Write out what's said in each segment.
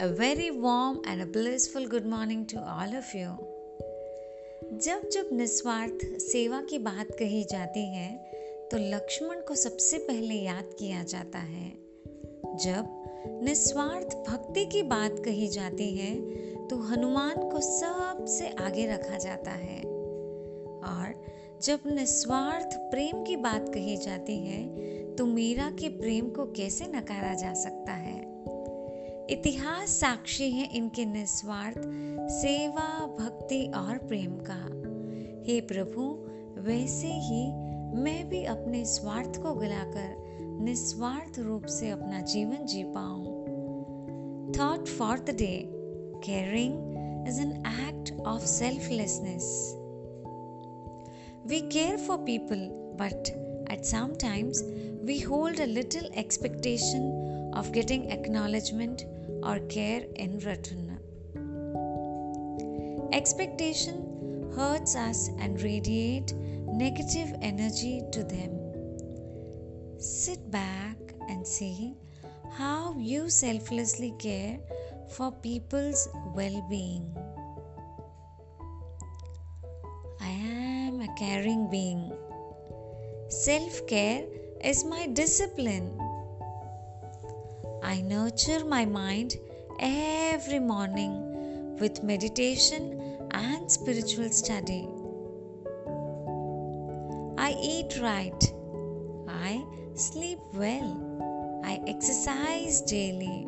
A very warm and a blissful good morning to all of you. जब जब निस्वार्थ सेवा की बात कही जाती है तो लक्ष्मण को सबसे पहले याद किया जाता है। जब निस्वार्थ भक्ति की बात कही जाती है तो हनुमान को सबसे आगे रखा जाता है। और जब निस्वार्थ प्रेम की बात कही जाती है तो मीरा के प्रेम को कैसे नकारा जा सकता है? इतिहास साक्षी है इनके निस्वार्थ सेवा भक्ति और प्रेम का। हे प्रभु वैसे ही मैं भी अपने स्वार्थ को गलाकर निस्वार्थ रूप से अपना जीवन जी पाऊँ। Thought for the day caring is an act of selflessness We care for people, but at some times we hold a little expectation of getting acknowledgement or care in return. Expectation hurts us and radiate negative energy to them. Sit back and see how you selflessly care for people's well-being. I am a caring being. Self care is my discipline. I nurture my mind every morning with meditation and spiritual study. I eat right. I sleep well. I exercise daily.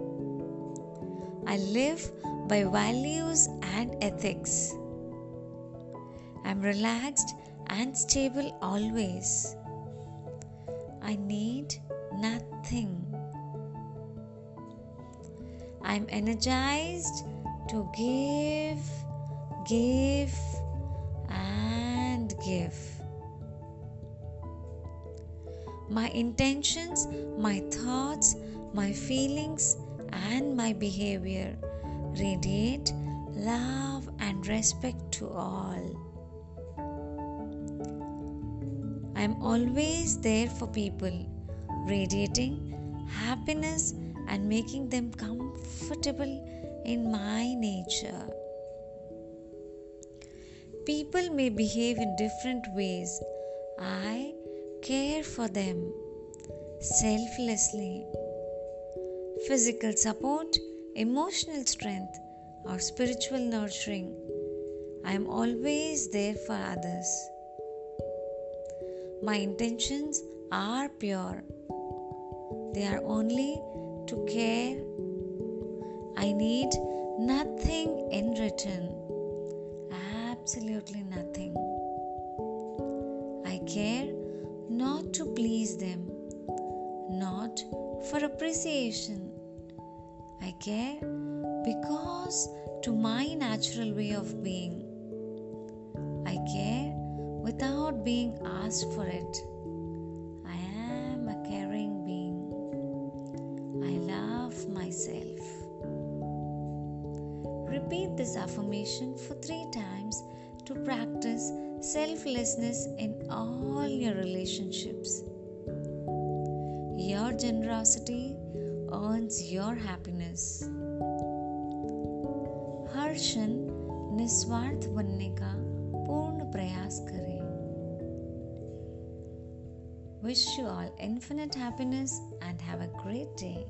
I live by values and ethics. I'm relaxed and stable always. I need nothing. I'm energized to give, give, and give. My intentions, my thoughts, my feelings, and my behavior radiate love and respect to all. I am always there for people, radiating happiness and making them comfortable in my nature. People may behave in different ways. I care for them selflessly. Physical support, emotional strength, or spiritual nurturing. I am always there for others. My intentions are pure. They are only to care. I need nothing in return. Absolutely nothing. I care not to please them, not for appreciation. I care because to my natural way of being. I care without being asked for it. Repeat this affirmation for three times to practice selflessness in all your relationships. Your generosity earns your happiness. Harshan निस्वार्थ बनने का पूर्ण प्रयास करें Wish you all infinite happiness and have a great day.